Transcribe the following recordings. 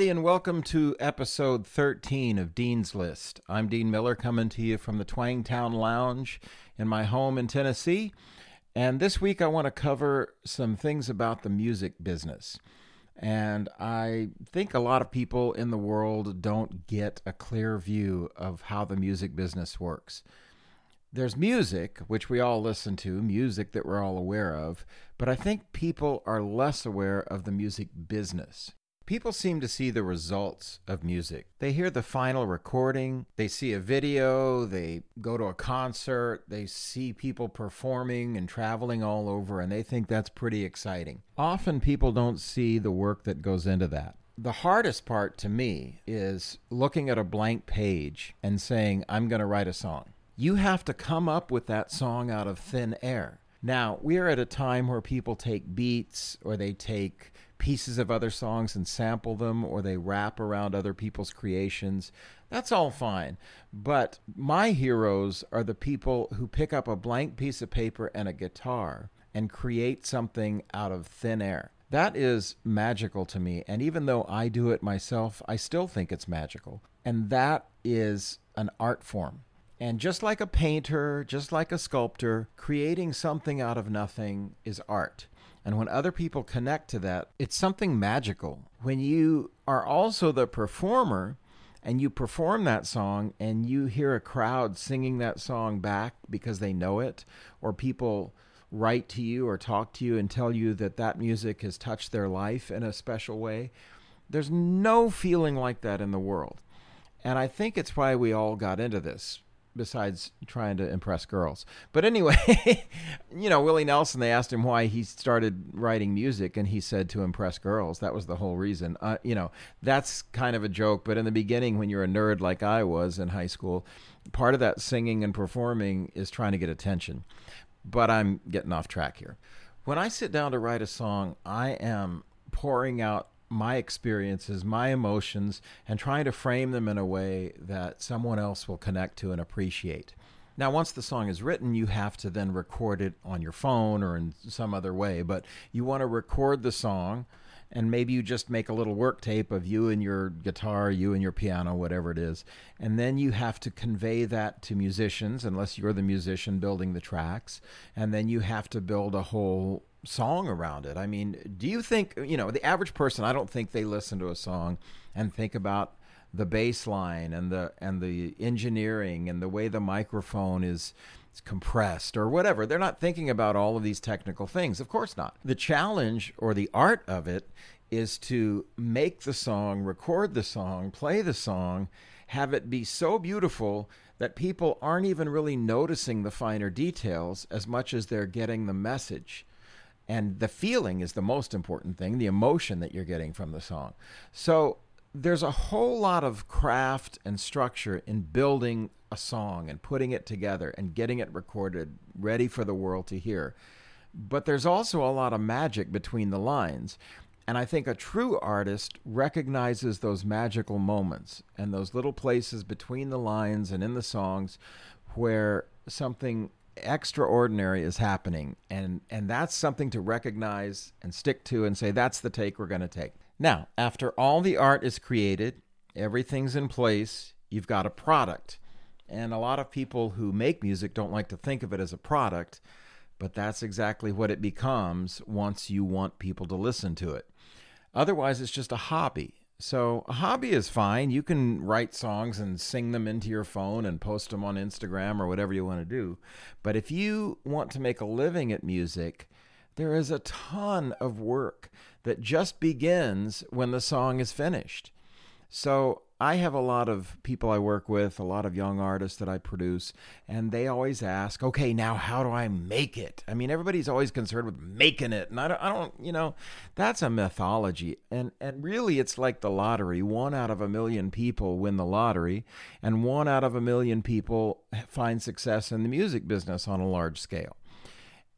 everybody, and welcome to episode 13 of Dean's List. I'm Dean Miller, coming to you from the Twangtown Lounge in my home in Tennessee. And this week, I want to cover some things about the music business. And I think a lot of people in the world don't get a clear view of how the music business works. There's music, which we all listen to, music that we're all aware of, but I think people are less aware of the music business. People seem to see the results of music. They hear the final recording, they see a video, they go to a concert, they see people performing and traveling all over, and they think that's pretty exciting. Often people don't see the work that goes into that. The hardest part to me is looking at a blank page and saying, I'm going to write a song. You have to come up with that song out of thin air. Now, we're at a time where people take beats or they take pieces of other songs and sample them or they rap around other people's creations. That's all fine. But my heroes are the people who pick up a blank piece of paper and a guitar and create something out of thin air. That is magical to me. And even though I do it myself, I still think it's magical. And that is an art form. And just like a painter, just like a sculptor, creating something out of nothing is art. And when other people connect to that, it's something magical. When you are also the performer and you perform that song and you hear a crowd singing that song back because they know it, or people write to you or talk to you and tell you that that music has touched their life in a special way, there's no feeling like that in the world. And I think it's why we all got into this besides trying to impress girls. But anyway, you know, Willie Nelson, they asked him why he started writing music, and he said to impress girls. That was the whole reason. Uh, you know, that's kind of a joke, but in the beginning, when you're a nerd like I was in high school, part of that singing and performing is trying to get attention. But I'm getting off track here. When I sit down to write a song, I am pouring out my experiences, my emotions, and trying to frame them in a way that someone else will connect to and appreciate. Now, once the song is written, you have to then record it on your phone or in some other way, but you want to record the song and maybe you just make a little work tape of you and your guitar, you and your piano, whatever it is. And then you have to convey that to musicians, unless you're the musician building the tracks. And then you have to build a whole song around it. I mean, do you think, you know, the average person, I don't think they listen to a song and think about the bass line and the and the engineering and the way the microphone is compressed or whatever. They're not thinking about all of these technical things. Of course not. The challenge or the art of it is to make the song, record the song, play the song, have it be so beautiful that people aren't even really noticing the finer details as much as they're getting the message and the feeling is the most important thing the emotion that you're getting from the song. So there's a whole lot of craft and structure in building a song and putting it together and getting it recorded ready for the world to hear. But there's also a lot of magic between the lines. And I think a true artist recognizes those magical moments and those little places between the lines and in the songs where something extraordinary is happening. And and that's something to recognize and stick to and say that's the take we're going to take. Now after all the art is created everything's in place you've got a product. And a lot of people who make music don't like to think of it as a product but that's exactly what it becomes once you want people to listen to it. Otherwise it's just a hobby so a hobby is fine. You can write songs and sing them into your phone and post them on Instagram or whatever you want to do. But if you want to make a living at music, there is a ton of work that just begins when the song is finished. So I have a lot of people I work with, a lot of young artists that I produce, and they always ask, okay, now how do I make it? I mean, everybody's always concerned with making it. And I don't, I don't you know, that's a mythology. And, and really, it's like the lottery. One out of a million people win the lottery, and one out of a million people find success in the music business on a large scale.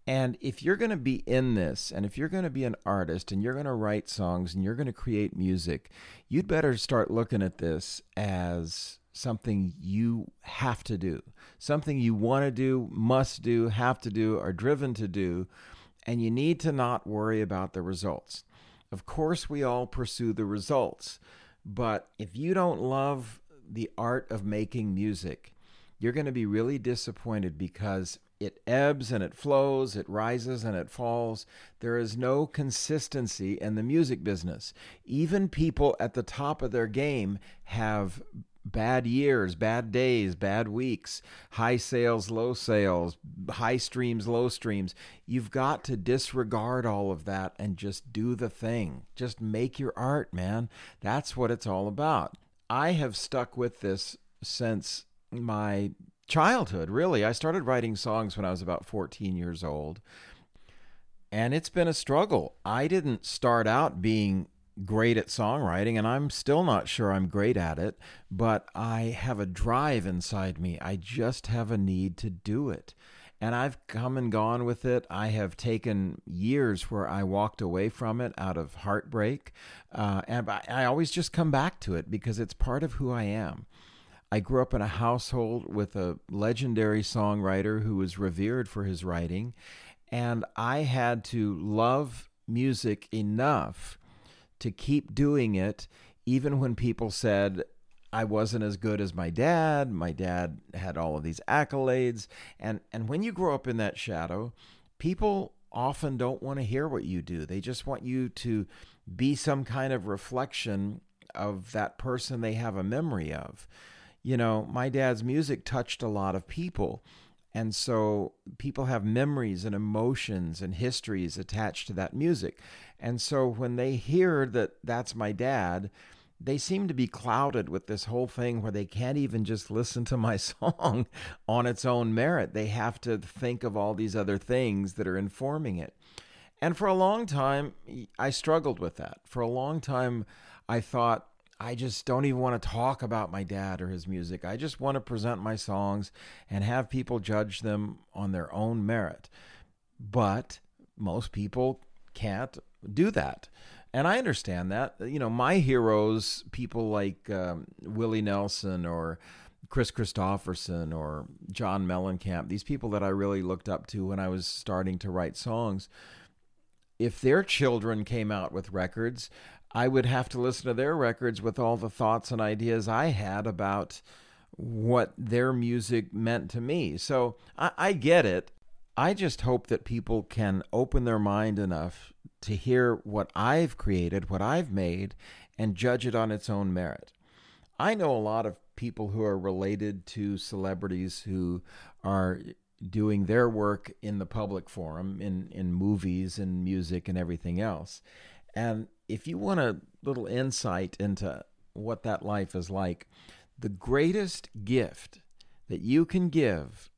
And if you're going to be in this, and if you're going to be an artist, and you're going to write songs, and you're going to create music, you'd better start looking at this as something you have to do, something you want to do, must do, have to do, are driven to do, and you need to not worry about the results. Of course, we all pursue the results, But if you don't love the art of making music, you're going to be really disappointed because it ebbs and it flows, it rises and it falls. There is no consistency in the music business. Even people at the top of their game have bad years, bad days, bad weeks, high sales, low sales, high streams, low streams. You've got to disregard all of that and just do the thing. Just make your art, man. That's what it's all about. I have stuck with this since my childhood, really. I started writing songs when I was about 14 years old. And it's been a struggle. I didn't start out being great at songwriting, and I'm still not sure I'm great at it, but I have a drive inside me. I just have a need to do it. And I've come and gone with it. I have taken years where I walked away from it out of heartbreak. Uh, and I, I always just come back to it because it's part of who I am. I grew up in a household with a legendary songwriter who was revered for his writing. And I had to love music enough to keep doing it, even when people said I wasn't as good as my dad. My dad had all of these accolades. And, and when you grow up in that shadow, people often don't want to hear what you do. They just want you to be some kind of reflection of that person they have a memory of. You know, my dad's music touched a lot of people. And so people have memories and emotions and histories attached to that music. And so when they hear that that's my dad, they seem to be clouded with this whole thing where they can't even just listen to my song on its own merit. They have to think of all these other things that are informing it. And for a long time, I struggled with that. For a long time, I thought, I just don't even want to talk about my dad or his music. I just want to present my songs and have people judge them on their own merit. But most people can't do that. And I understand that. You know, my heroes, people like um, Willie Nelson or Kris Kristofferson or John Mellencamp, these people that I really looked up to when I was starting to write songs, if their children came out with records, I would have to listen to their records with all the thoughts and ideas I had about what their music meant to me. So I, I get it. I just hope that people can open their mind enough to hear what I've created, what I've made, and judge it on its own merit. I know a lot of people who are related to celebrities who are doing their work in the public forum, in, in movies and music and everything else. And if you want a little insight into what that life is like, the greatest gift that you can give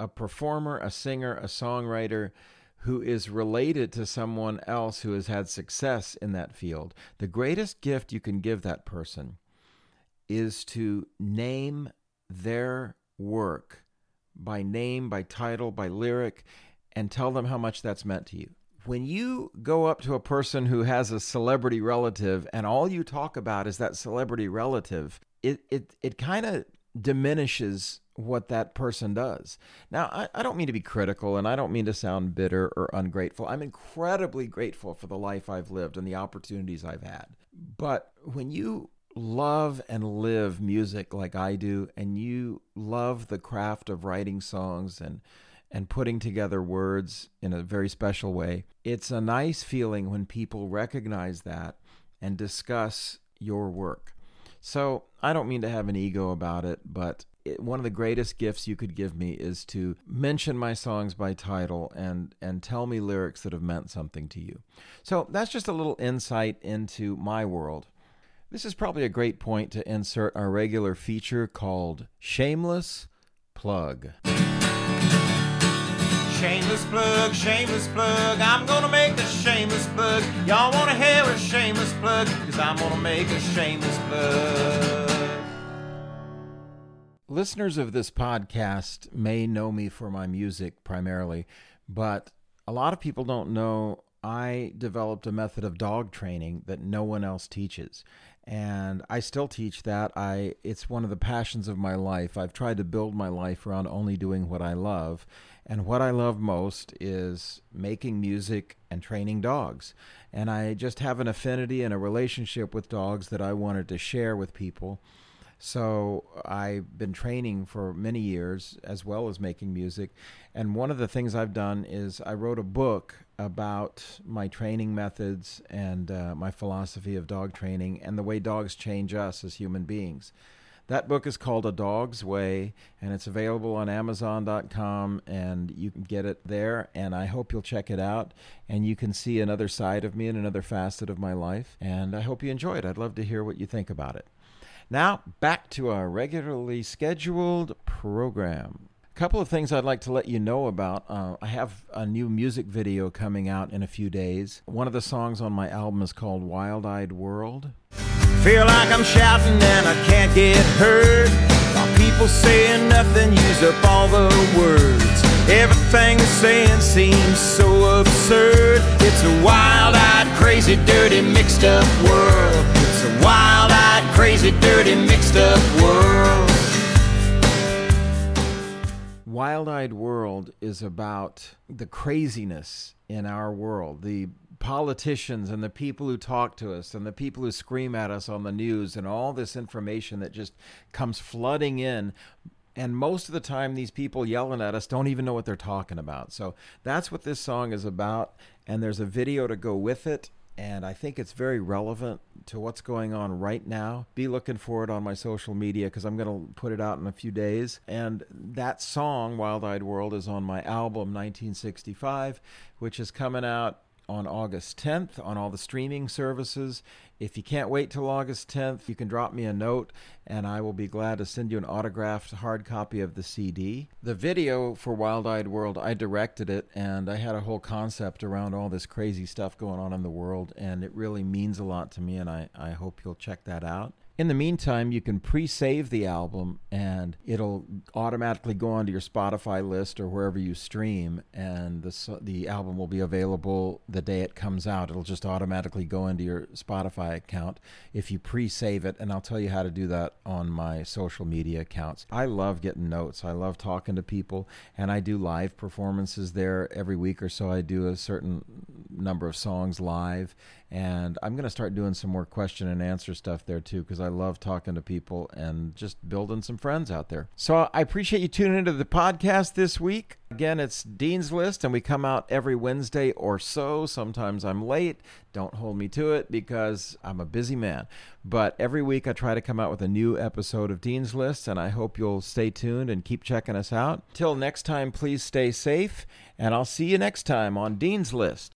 a performer, a singer, a songwriter who is related to someone else who has had success in that field, the greatest gift you can give that person is to name their work by name, by title, by lyric, and tell them how much that's meant to you when you go up to a person who has a celebrity relative and all you talk about is that celebrity relative, it it it kind of diminishes what that person does. Now, I, I don't mean to be critical and I don't mean to sound bitter or ungrateful. I'm incredibly grateful for the life I've lived and the opportunities I've had. But when you love and live music like I do, and you love the craft of writing songs and and putting together words in a very special way. It's a nice feeling when people recognize that and discuss your work. So, I don't mean to have an ego about it, but it, one of the greatest gifts you could give me is to mention my songs by title and and tell me lyrics that have meant something to you. So, that's just a little insight into my world. This is probably a great point to insert our regular feature called Shameless Plug. Shameless plug, shameless plug. I'm gonna make a shameless plug. Y'all wanna hear a shameless plug? Cause I'm gonna make a shameless plug. Listeners of this podcast may know me for my music primarily, but a lot of people don't know I developed a method of dog training that no one else teaches. And I still teach that. I it's one of the passions of my life. I've tried to build my life around only doing what I love. And what I love most is making music and training dogs. And I just have an affinity and a relationship with dogs that I wanted to share with people. So I've been training for many years as well as making music. And one of the things I've done is I wrote a book about my training methods and uh, my philosophy of dog training and the way dogs change us as human beings. That book is called A Dog's Way, and it's available on Amazon.com, and you can get it there. And I hope you'll check it out, and you can see another side of me and another facet of my life. And I hope you enjoy it. I'd love to hear what you think about it. Now, back to our regularly scheduled program. A couple of things I'd like to let you know about. Uh, I have a new music video coming out in a few days. One of the songs on my album is called Wild Eyed World. Feel like I'm shouting and I can't get heard. While people saying nothing use up all the words. Everything they're saying seems so absurd. It's a wild eyed, crazy, dirty, mixed up world. It's a wild crazy, dirty, mixed up world. Wild Eyed World is about the craziness in our world, the politicians and the people who talk to us and the people who scream at us on the news and all this information that just comes flooding in. And most of the time these people yelling at us don't even know what they're talking about. So that's what this song is about. And there's a video to go with it and I think it's very relevant to what's going on right now. Be looking for it on my social media because I'm going to put it out in a few days. And that song, Wild Eyed World, is on my album 1965, which is coming out on August 10th on all the streaming services. If you can't wait till August 10th, you can drop me a note and I will be glad to send you an autographed hard copy of the CD. The video for Wild Eyed World, I directed it and I had a whole concept around all this crazy stuff going on in the world, and it really means a lot to me, and I, I hope you'll check that out. In the meantime, you can pre save the album and it'll automatically go onto your Spotify list or wherever you stream, and the, the album will be available the day it comes out. It'll just automatically go into your Spotify account if you pre save it, and I'll tell you how to do that on my social media accounts. I love getting notes, I love talking to people, and I do live performances there every week or so. I do a certain number of songs live and I'm going to start doing some more question and answer stuff there too because I love talking to people and just building some friends out there. So I appreciate you tuning into the podcast this week. Again, it's Dean's List, and we come out every Wednesday or so. Sometimes I'm late. Don't hold me to it because I'm a busy man. But every week I try to come out with a new episode of Dean's List, and I hope you'll stay tuned and keep checking us out. Till next time, please stay safe, and I'll see you next time on Dean's List.